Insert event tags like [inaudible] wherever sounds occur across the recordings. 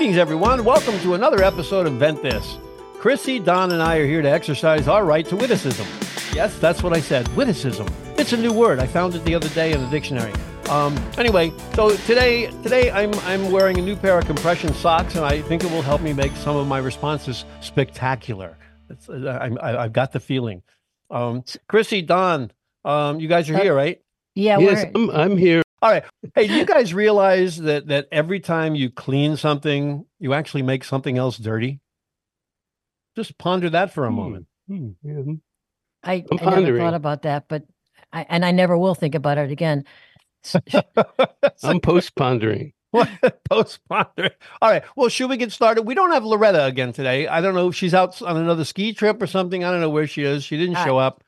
Greetings, everyone. Welcome to another episode of Vent This. Chrissy, Don, and I are here to exercise our right to witticism. Yes, that's what I said. Witticism. It's a new word. I found it the other day in the dictionary. Um, anyway, so today, today I'm I'm wearing a new pair of compression socks, and I think it will help me make some of my responses spectacular. It's, uh, I, I, I've got the feeling. Um, Chrissy, Don, um, you guys are here, right? Yeah, yes, we're I'm, I'm here. All right. Hey, you guys realize that that every time you clean something, you actually make something else dirty? Just ponder that for a Hmm. moment. Hmm. I, I'm never pondering. thought about that, but I and I never will think about it again. S- [laughs] I'm post pondering. [laughs] Post ponder. All right. Well, should we get started? We don't have Loretta again today. I don't know if she's out on another ski trip or something. I don't know where she is. She didn't Ah. show up.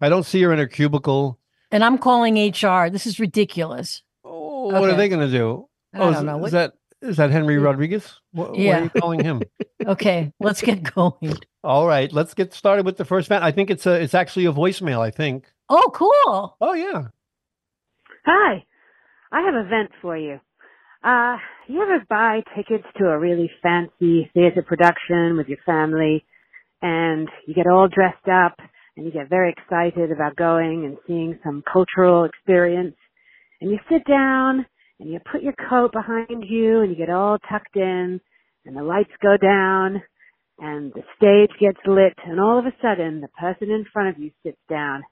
I don't see her in her cubicle. And I'm calling HR. This is ridiculous. Oh, what are they going to do? I oh, is, don't know. is What- that is that Henry Rodriguez? What, what Yeah. are you calling him? [laughs] Okay, let's get going. [laughs] All right, let's get started with the first fan. I think it's a it's actually a voicemail. I think. Oh, cool. Oh yeah. Hi, I have a vent for you. Uh, you ever buy tickets to a really fancy theater production with your family and you get all dressed up and you get very excited about going and seeing some cultural experience and you sit down and you put your coat behind you and you get all tucked in and the lights go down and the stage gets lit and all of a sudden the person in front of you sits down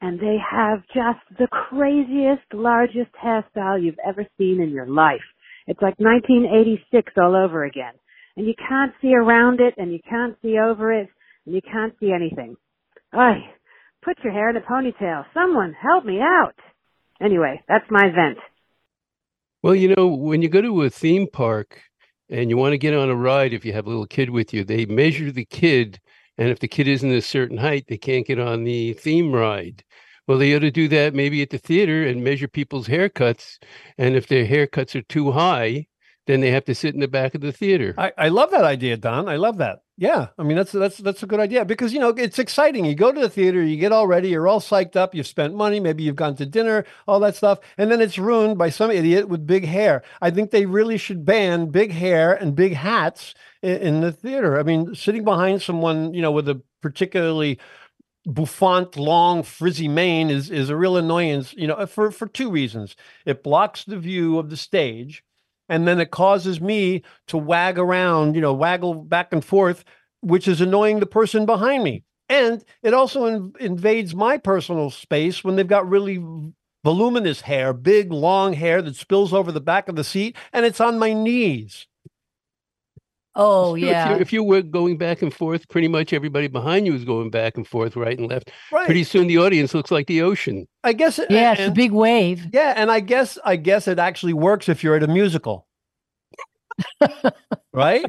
and they have just the craziest, largest hairstyle you've ever seen in your life. It's like 1986 all over again. And you can't see around it, and you can't see over it, and you can't see anything. Ay, put your hair in a ponytail. Someone help me out. Anyway, that's my vent. Well, you know, when you go to a theme park and you want to get on a ride, if you have a little kid with you, they measure the kid. And if the kid isn't a certain height, they can't get on the theme ride. Well, they ought to do that maybe at the theater and measure people's haircuts. And if their haircuts are too high, then they have to sit in the back of the theater. I, I love that idea, Don. I love that. Yeah, I mean that's that's that's a good idea because you know it's exciting. You go to the theater, you get all ready, you're all psyched up, you've spent money, maybe you've gone to dinner, all that stuff, and then it's ruined by some idiot with big hair. I think they really should ban big hair and big hats in, in the theater. I mean, sitting behind someone you know with a particularly bouffant, long, frizzy mane is is a real annoyance. You know, for for two reasons. It blocks the view of the stage and then it causes me to wag around, you know, waggle back and forth, which is annoying the person behind me. And it also in- invades my personal space when they've got really voluminous hair, big, long hair that spills over the back of the seat, and it's on my knees. Oh, So If yeah. you, if you were going back and forth, pretty much everybody behind you is going back and forth, right and left. Right. Pretty soon the audience looks like the ocean. I guess. It, Yeah, it's a big wave. Yeah, and I guess I guess it actually works if you're at a musical. [laughs] right?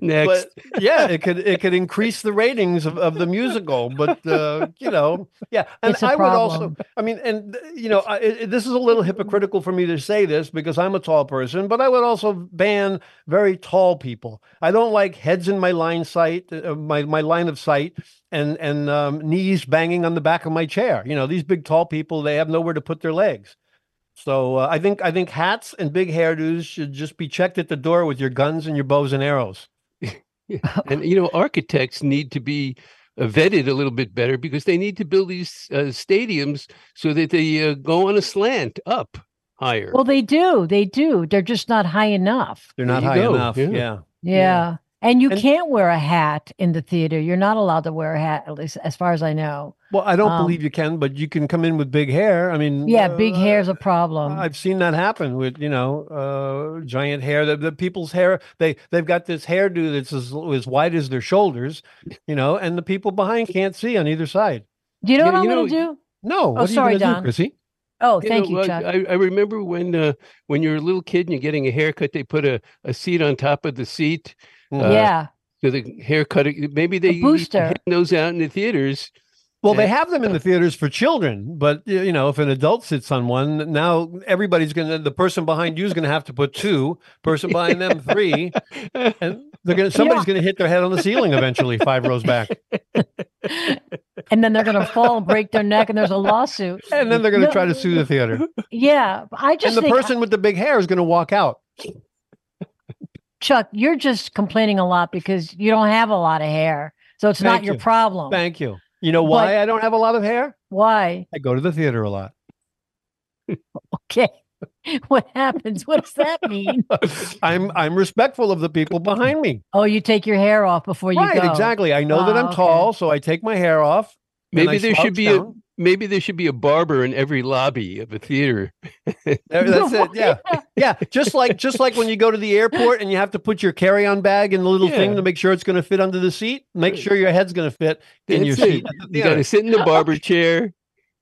Next. But yeah, it could it could increase the ratings of, of the musical, but uh, you know, yeah. And I would also. I mean, and you know, I, it, this is a little hypocritical for me to say this because I'm a tall person, but I would also ban very tall people. I don't like heads in my line sight, uh, my my line of sight, and and um, knees banging on the back of my chair. You know, these big tall people, they have nowhere to put their legs. So uh, I think I think hats and big hairdos should just be checked at the door with your guns and your bows and arrows. [laughs] and you know architects need to be uh, vetted a little bit better because they need to build these uh, stadiums so that they uh, go on a slant up higher Well, they do. They do. They're just not high enough. They're not high go, enough. yeah. Yeah. Yeah. And you And- can't wear a hat in the theater. You're not allowed to wear a hat, at least as far as I know. Well, I don't Um, believe you can, but you can come in with big hair. I mean, Yeah, big uh, hair's a problem. I've seen that happen with you know uh, giant hair. The, the people's hair they they've got this hairdo that's as, as wide as their shoulders, you know, and the people behind can't see on either side. do you know you- what I'm going to do? No, what are you sorry, gonna do, Don. Chrissy? Oh, You thank know, you, uh, Chuck. I, I remember when uh, when you're a little kid and you're getting a haircut they put a, a seat on top of the seat. Uh, yeah. so the haircut maybe they used to booster. hand those out in the theaters Well, they have them in the theaters for children, but you know, if an adult sits on one, now everybody's gonna. The person behind you is gonna have to put two. Person behind them three, and they're gonna. Somebody's gonna hit their head on the ceiling eventually, five rows back, [laughs] and then they're going to fall and break their neck, and there's a lawsuit. and then they're gonna No, try to sue the theater. Yeah, I just And the think person with the big hair is gonna walk out. Chuck, you're just complaining a lot because you don't have a lot of hair. So it's not Thank your problem. Thank you. You know why But- I don't have a lot of hair? Why? I go to the theater a lot. [laughs] Okay. [laughs] what happens? What does that mean? [laughs] I'm I'm respectful of the people behind me. Oh, you take your hair off before you right, go. exactly. I know that Ah, I'm okay. tall, so I take my hair off. Maybe there should be a down. Maybe there should be a barber in every lobby of a theater. [laughs] That's it. Yeah. Yeah, just like just like when you go to the airport and you have to put your carry-on bag in the little thing to make sure it's going to fit under the seat. Make sure your head's going to fit in your That's seat. it. at the You got to sit in the barber chair.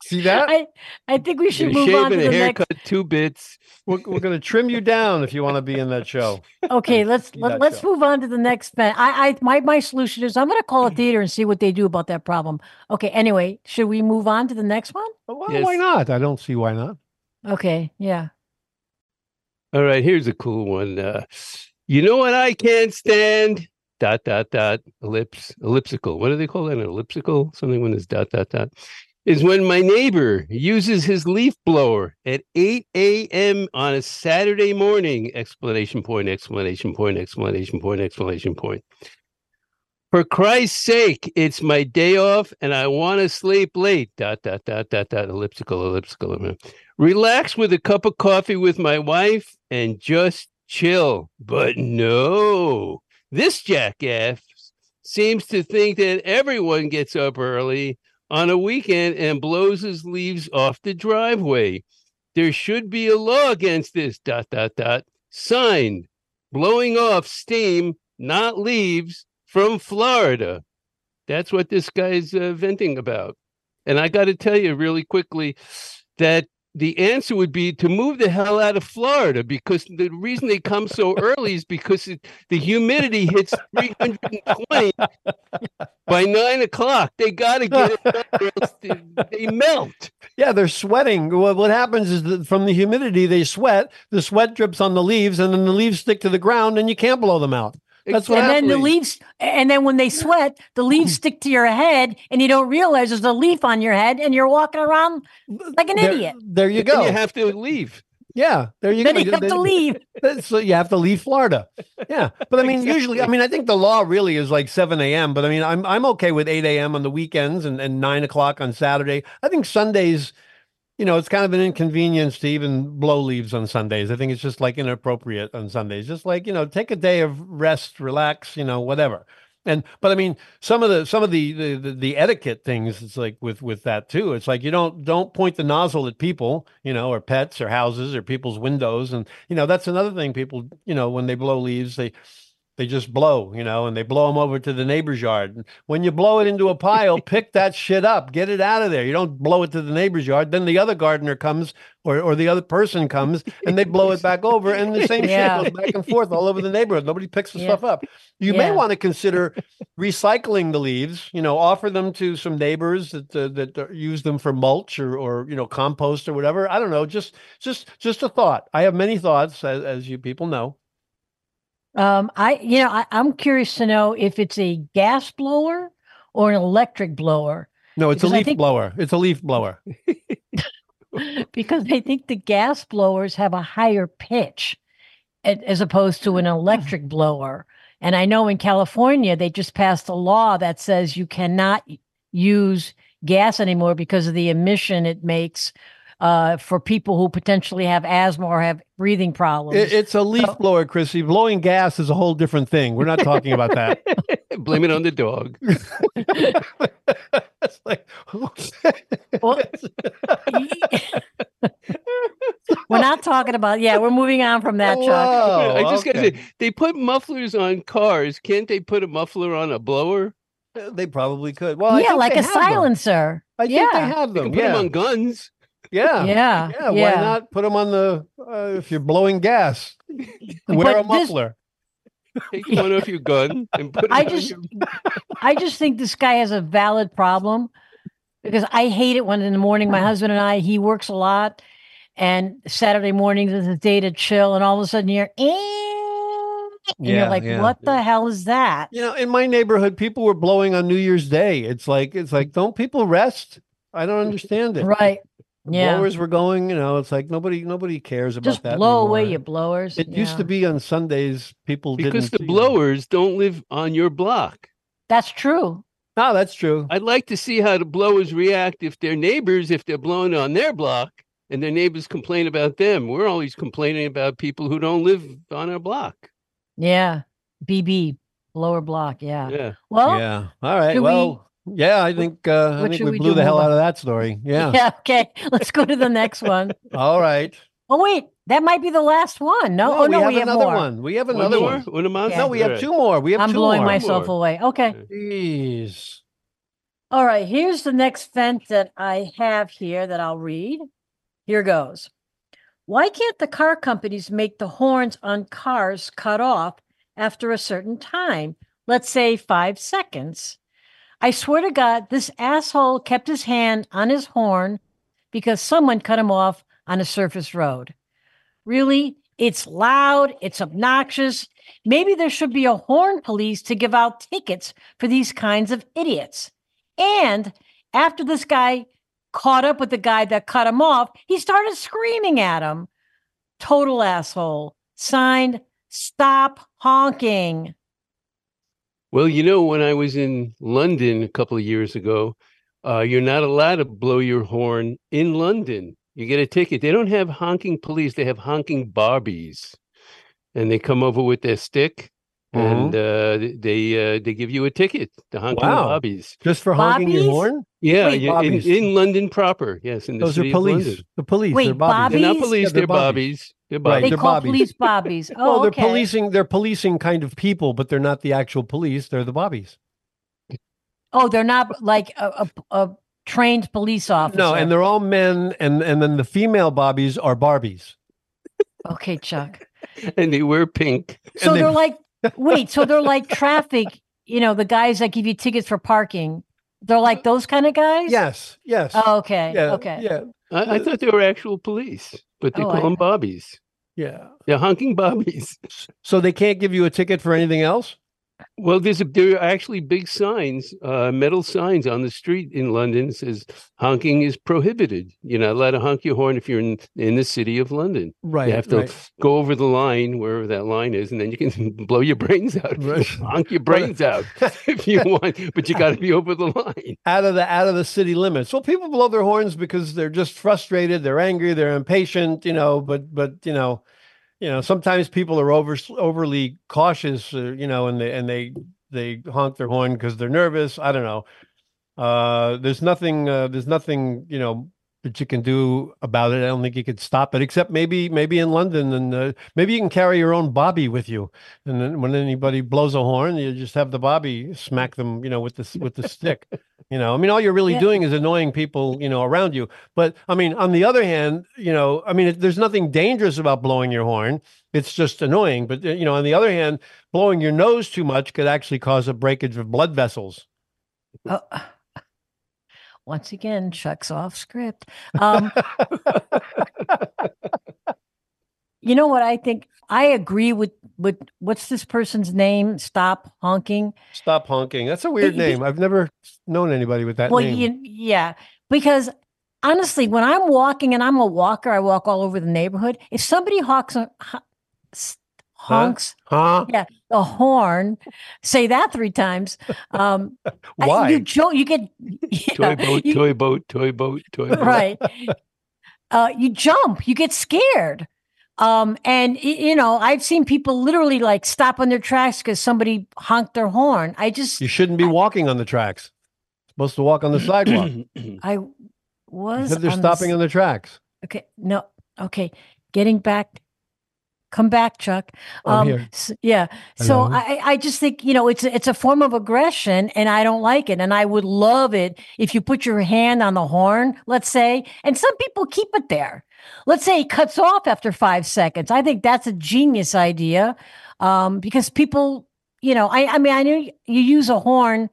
See that? I, I think we should move shave on to and the a next. two bits. We're, we're going to trim you down if you want to be in that show. [laughs] Okay, let's let, let's show. move on to the next fan. I, I my my solution is I'm going to call a theater and see what they do about that problem. Okay. Anyway, should we move on to the next one? Well, Yes. why not? I don't see why not. Okay. Yeah. All right, here's a cool one. Uh, you know what I can't stand? Dot dot dot ellipse ellipsical. What do they call that? An ellipsical? Something when it's dot dot dot. Is when my neighbor uses his leaf blower at 8 a.m. on a Saturday morning! Explanation point, explanation point, explanation point, explanation point. For Christ's sake, it's my day off and I want to sleep late. Dot dot dot dot dot ellipsical ellipsical. Relax with a cup of coffee with my wife and just chill. But no, this jackass seems to think that everyone gets up early on a weekend and blows his leaves off the driveway. There should be a law against this. Dot dot dot. Signed, blowing off steam, not leaves, from Florida. That's what this guy's uh, venting about. And I got to tell you really quickly that the answer would be to move the hell out of Florida because the reason they come so early is because it, the humidity hits 320 [laughs] by nine o'clock. They got to get it done or else they, they melt. Yeah, they're sweating. What, what happens is that from the humidity, they sweat. The sweat drips on the leaves, and then the leaves stick to the ground, and you can't blow them out. That's what and then the leaves, and then when they sweat, the leaves stick to your head, and you don't realize there's a leaf on your head, and you're walking around like an There, idiot. there you Then go. you have to leave. yeah, there you Then go. you have to leave. [laughs] So you have to leave Florida. Yeah, but I mean, usually, I mean, I think the law really is like seven a.m. But I mean, I'm I'm okay with eight a.m. on the weekends and, and nine o'clock on Saturday. I think Sundays, you know, it's kind of an inconvenience to even blow leaves on Sundays. I think it's just like inappropriate on Sundays. Just like you know, take a day of rest, relax, you know, whatever. And but I mean, some of the some of the the, the, etiquette things, it's like with with that too. It's like you don't don't point the nozzle at people, you know, or pets or houses or people's windows, and you know that's another thing. People, you know, when they blow leaves, they they just blow, you know, and they blow them over to the neighbor's yard. And when you blow it into a pile, [laughs] pick that shit up, get it out of there. You don't blow it to the neighbor's yard. Then the other gardener comes or, or the other person comes and they blow it back over and the same Yeah. shit goes back and forth all over the neighborhood. Nobody picks the Yeah. stuff up. You may want to consider recycling the leaves, you know, offer them to some neighbors that uh, that use them for mulch or or you know compost or whatever. I don't know, just just just a thought. I have many thoughts as, as you people know. Um, I, you know, I, I'm curious to know if it's a gas blower or an electric blower, No, it's a leaf think- blower. It's a leaf blower. [laughs] because I think the gas blowers have a higher pitch as opposed to an electric blower. And I know in California, they just passed a law that says you cannot use gas anymore because of the emission it makes uh, for people who potentially have asthma or have breathing problems. It, it's a leaf So- blower, Chrissy. Blowing gas is a whole different thing. We're not talking about that. [laughs] Blame it on the dog. [laughs] it's like Well, [laughs] we're not talking about, yeah, we're moving on from that, Chuck. Whoa, I just okay. gotta say, they put mufflers on cars. Can't they put a muffler on a blower? They probably could. Well, yeah, like a have them. silencer. I think yeah. they have They them. can put yeah. them on guns. Yeah. yeah. Yeah, why not put them on the uh, if you're blowing gas? [laughs] Wear a But this- muffler. Take one off your gun and put it I just- your- [laughs] I just think this guy has a valid problem because I hate it when in the morning my husband and I he works a lot and Saturday mornings is a day to chill and all of a sudden you're "Eh," and Yeah, you're like yeah, what the hell is that? You know, in my neighborhood, people were blowing on New Year's Day. It's like it's like, don't people rest? I don't understand it. Right. Yeah. blowers were going. You know, it's like nobody nobody cares about Just that. blow away anymore. your blowers. It used to be on Sundays. People because didn't because the see them. blowers don't live on your block. That's true. No, that's true. I'd like to see how the blowers react if their neighbors, if they're blowing on their block and their neighbors complain about them. We're always complaining about people who don't live on our block. Yeah. BB, blower block. Yeah. Yeah. Well, yeah. All right. should we- Well, yeah, I think uh, I think we we blew the hell Move out of that story. Yeah. [laughs] yeah. Okay. Let's go to the next one. [laughs] All right. Oh, wait. That might be the last one. No. oh, no. we have We have another more. one. We have another more? one. One month? Yeah. No, we have All right. two more. We have I'm two blowing more. myself More. away. Okay. Jeez. All right. Here's the next vent that I have here that I'll read. Here goes. Why can't the car companies make the horns on cars cut off after a certain time? Let's say five seconds. I swear to God, this asshole kept his hand on his horn because someone cut him off on a surface road. Really? It's loud, it's obnoxious. Maybe there should be a horn police to give out tickets for these kinds of idiots. And after this guy caught up with the guy that cut him off, he started screaming at him. Total asshole. Signed, stop honking. Well, you know, when I was in London a couple of years ago, uh, you're not allowed to blow your horn in London. You get a ticket. They don't have honking police, they have honking barbies. And they come over with their stick and uh, they uh, they give you a ticket, to honking Wow. barbies. Just for honking your Bobbies? horn? Yeah, Wait, yeah, in, in London proper. Yes, in the Those are police. of The police. Wait, they're bobbies. They're not police, Yeah, they're they're barbies. bobbies. They're Right, They they're call bobbies. police bobbies. [laughs] Oh, well, they're okay. policing. They're policing kind of people, but they're not the actual police. They're the bobbies. Oh, they're not like a, a, a trained police officer. No, and they're all men, and and then the female bobbies are Barbies. okay, Chuck. [laughs] and they wear pink. So they- they're like, wait, so they're like traffic, you know, the guys that give you tickets for parking. They're like those kind of guys? Yes, yes. Oh, okay. yeah, okay. yeah, I, I thought they were actual police, but they Oh, call I- them bobbies. yeah. They're honking bobbies. So they can't give you a ticket for anything else. Well, there's a, there are actually big signs, uh, metal signs on the street in London that says honking is prohibited. You're not allowed to honk your horn if you're in, in the city of London. Right. you have to right. go over the line, wherever that line is, and then you can [laughs] blow your brains out. Right. [laughs] honk your brains out [laughs] if you want, but you got to be over the line. out of the out of the city limits. Well, people blow their horns because they're just frustrated, they're angry, they're impatient, you know. But but you know, you know, sometimes people are over overly cautious, uh, you know, and they and they they honk their horn because they're nervous. I don't know. Uh, there's nothing. Uh, there's nothing. You know. That you can do about it. I don't think you could stop it, except maybe maybe in London, and uh, maybe you can carry your own bobby with you. And then when anybody blows a horn, you just have the bobby smack them, you know, with the with the stick. You know, I mean, all you're really Yeah. doing is annoying people, you know, around you. But I mean, on the other hand, you know, I mean, it, there's nothing dangerous about blowing your horn. It's just annoying. But uh, you know, on the other hand, blowing your nose too much could actually cause a breakage of blood vessels. Oh, once again, Chuck's off script. Um, [laughs] you know what I think? I agree with with what's this person's name? Stop honking. Stop honking. That's a weird It- name. I've never known anybody with that well, name. you, yeah, because honestly, when I'm walking and I'm a walker, I walk all over the neighborhood. If somebody honks, Huh? ho- s- honks huh? the horn, say that three times. Um, I- [laughs] Why? you jo- you get [laughs] Toy yeah, boat, you- toy boat, toy boat, toy boat. right. Uh, you jump, you get scared. Um, and you know, I've seen people literally like stop on their tracks because somebody honked their horn. I just, you shouldn't be walking on the tracks. Supposed to walk on the [clears throat] sidewalk. I was. They're on stopping s- on the tracks. Okay, no, okay, getting back. Come back, Chuck. I'm here. s- yeah. So I, I just think you know it's it's a form of aggression, and I don't like it. And I would love it if you put your hand on the horn, let's say, and some people keep it there. Let's say it cuts off after five seconds. I think that's a genius idea, um, because people, you know, I I mean I know you use a horn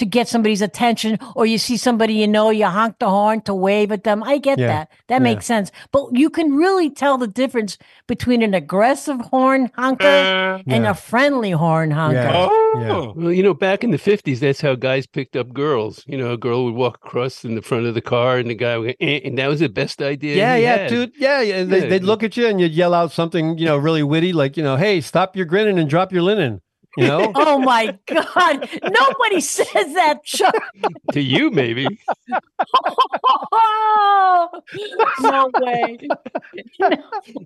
to get somebody's attention, or you see somebody you know, you honk the horn to wave at them. I get Yeah. that. That Yeah. makes sense. But you can really tell the difference between an aggressive horn honker and Yeah. a friendly horn honker. Yeah. Oh, Well, you know, back in the 50s, that's how guys picked up girls. You know, a girl would walk across in the front of the car and the guy would, eh, and that was the best idea. Yeah, yeah, had. dude. Yeah, yeah. They, Yeah. They'd look at you and you'd yell out something, you know, really witty, like, you know, hey, stop your grinning and drop your linen. You know? [laughs] Oh my God. Nobody says that, Chuck. To you, maybe. Oh, [laughs] no way. [laughs]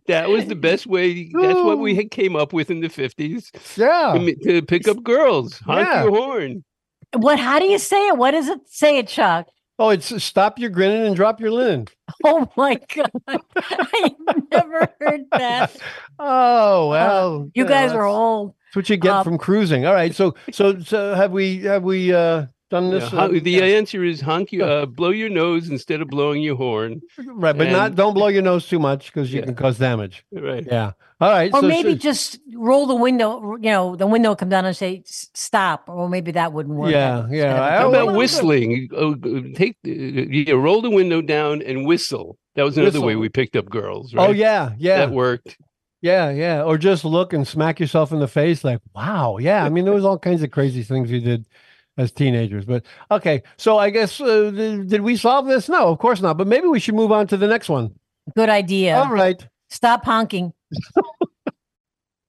That was the best way. That's what we had came up with in the 50s yeah. to, to pick up girls. Honk Yeah. your horn. What? How do you say it? What does it say, it, Chuck? Oh, it's uh, stop your grinning and drop your linen. Oh my God. I never heard that. Oh uh, well, You yeah, guys are old. That's what you get Um, from cruising. All right, so so so have we have we uh done Yeah, this? hon- uh, the answer is honk you uh, blow your nose instead of blowing your horn. right, but not don't blow your nose too much because you Yeah. can cause damage. Right. Yeah. All right. Or so, maybe so- just roll the window, you know, the window come down and say, stop. Or maybe that wouldn't work. Yeah, yeah. of a I- How Oh, about well, whistling? Oh, take the, you roll the window down and whistle. That was another way we picked up girls. Right? oh yeah, yeah, that worked. Yeah, yeah. Or just look and smack yourself in the face, like, wow, yeah. I mean, there was all kinds of crazy things you did as teenagers. But okay, so I guess uh, did, did we solve this? No, of course not. But maybe we should move on to the next one. Good idea. All right. Stop honking. [laughs]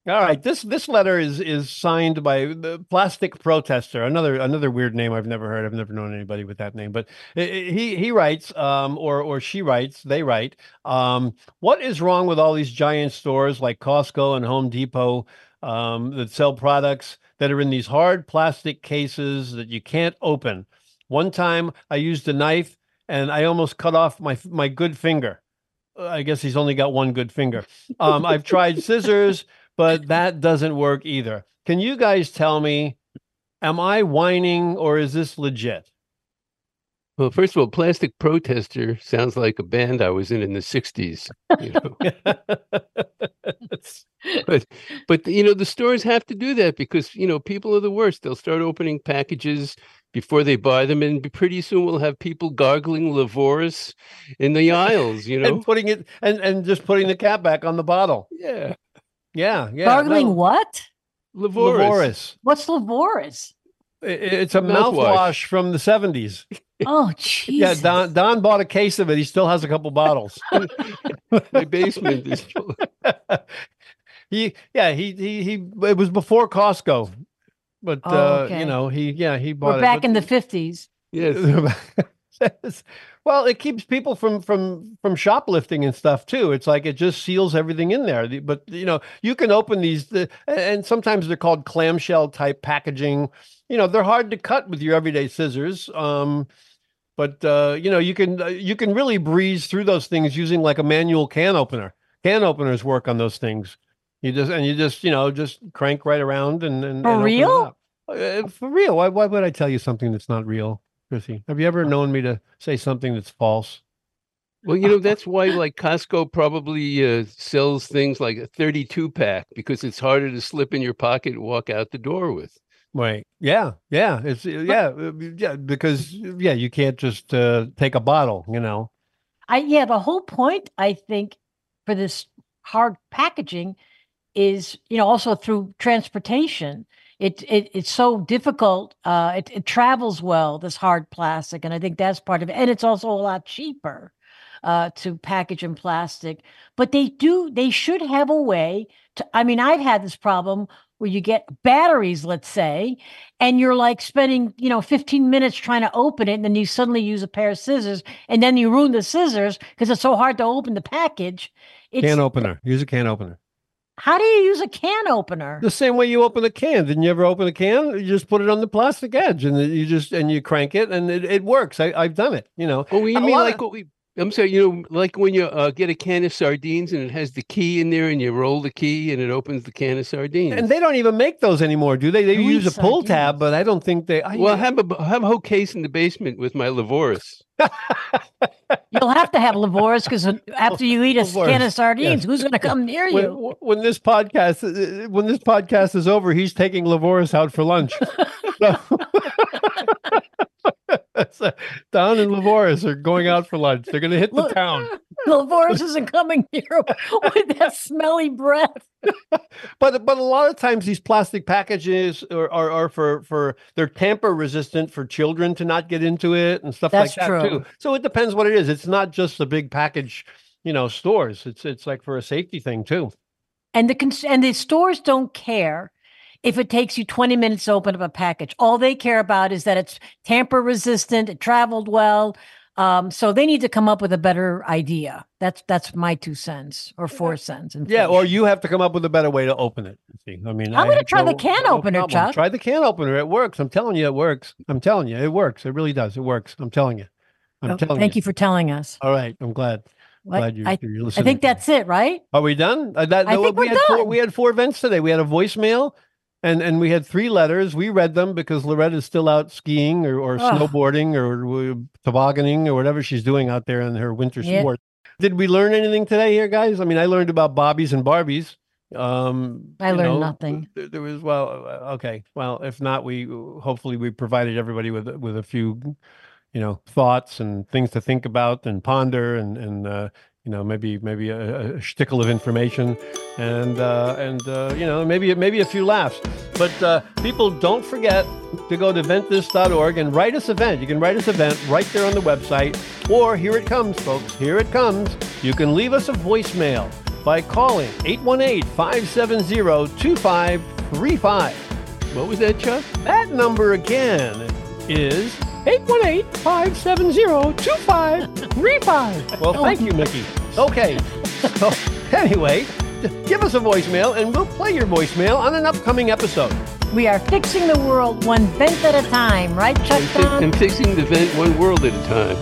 All right, this this letter is is signed by the plastic protester. Another another weird name I've never heard. I've never known anybody with that name. But he he writes, um, or or she writes, they write. Um, what is wrong with all these giant stores like Costco and Home Depot um, that sell products that are in these hard plastic cases that you can't open? One time I used a knife and I almost cut off my my good finger. Uh, I guess he's only got one good finger. Um, I've tried [laughs] scissors but that doesn't work either. Can you guys tell me, am I whining or is this legit? Well, first of all, Plastic Protester sounds like a band I was in in the '60s. You know? [laughs] but but you know the stores have to do that because you know people are the worst. They'll start opening packages before they buy them, and pretty soon we'll have people gargling Lavoris in the [laughs] aisles. You know, and putting it and, and just putting the cap back on the bottle. yeah, Yeah, yeah. Gargling no, what? Lavoris. Lavoris. What's Lavoris? I- It's a Mouthwash. mouthwash from the 70s. [laughs] Oh, jeez. [laughs] Yeah, Don Don bought a case of it. He still has a couple bottles. [laughs] My basement is full. he yeah, he he he it was before Costco. But Oh, uh, you know, he yeah, he bought We're it. back but- in the 50s. Yes, well, it keeps people from from from shoplifting and stuff too. It's like it just seals everything in there. But you know, you can open these, the, and sometimes they're called clamshell type packaging. You know, they're hard to cut with your everyday scissors. Um, but uh, you know, you can uh, you can really breeze through those things using like a manual can opener. Can openers work on those things. You just and you just you know just crank right around and and For and real? Uh, for real. Why why would I tell you something that's not real? Chrissy, have you ever known me to say something that's false? Well, you know, that's why like Costco probably uh, sells things like a 32 pack because it's harder to slip in your pocket and walk out the door with. Right. Yeah. Yeah. It's yeah. uh, Yeah. Because yeah, you can't just uh, take a bottle. You know. I yeah, the whole point I think for this hard packaging is you know also through transportation. It, it it's so difficult. Uh, it it travels well. This hard plastic, and I think that's part of it. And it's also a lot cheaper uh, to package in plastic. But they do. They should have a way to. I mean, I've had this problem where you get batteries, let's say, and you're like spending you know 15 minutes trying to open it, and then you suddenly use a pair of scissors, and then you ruin the scissors because it's so hard to open the package. It's, Can opener. Use a can opener. How do you use a can opener? The same way you open a can. Didn't you ever open a can? You just put it on the plastic edge, and you just and you crank it, and it, it works. I, I've done it. You know. Oh, you A mean like of- what we? I'm sorry, you know, like when you uh, get a can of sardines and it has the key in there, and you roll the key and it opens the can of sardines. And they don't even make those anymore, do they? They Who use a eats pull tab, but I don't think they. I, well, I have a I have a whole case in the basement with my Lavoris. [laughs] You'll have to have Lavoris because after you eat a Lavoris, can of sardines, yes. who's going to come [laughs] near when, you? when this podcast uh, when this podcast is over, he's taking Lavoris out for lunch. [laughs] So- So Don and Lavoris are going out for lunch. They're going to hit the Look- town. [laughs] Lavoris isn't coming here [laughs] with that smelly breath. [laughs] But but a lot of times these plastic packages are, are, are for for they're tamper resistant for children to not get into it and stuff That's like that true. too. So it depends what it is. It's not just the big package, you know, stores. It's it's like for a safety thing too. And the cons- and the stores don't care if it takes you 20 minutes to open up a package. All they care about is that it's tamper resistant, it traveled well. Um, so they need to come up with a better idea. That's that's my two cents or four cents. Yeah, or you have to come up with a better way to open it. See, I mean, I'm gonna have try the can opener, problem. Chuck. Try the can opener. It works. I'm telling you, it works. I'm telling you, it works. It really does. It works. I'm telling you. I'm Oh, telling thank you for telling us. All right, I'm glad. Glad you, I, I think that's it, right? Are we done? Uh, that, I no, think we we're had four. done. We had four events today. We had a voicemail, and and we had three letters. We read them because Loretta's still out skiing or, or snowboarding or tobogganing or whatever she's doing out there in her winter Yeah. sport. Did we learn anything today, here, guys? I mean, I learned about Bobbies and Barbies. Um, I learned know, nothing. There, there was well, uh, okay. Well, if not, we hopefully we provided everybody with with a few, you know, thoughts and things to think about and ponder and and uh, you know maybe maybe a, a shtickle of information and uh, and uh, you know maybe maybe a few laughs. But uh, people don't forget to go to ventthis.org and write us event. You can write us event right there on the website. Or here it comes, folks. Here it comes. You can leave us a voicemail by calling 818-570-2535. What was that, Chuck? That number again is 818-570-2535. [laughs] Well, thank you, Mickey. Okay. So, anyway, give us a voicemail and we'll play your voicemail on an upcoming episode. We are fixing the world one vent at a time, right, Chuck I'm, fi- Don? I'm fixing the vent one world at a time.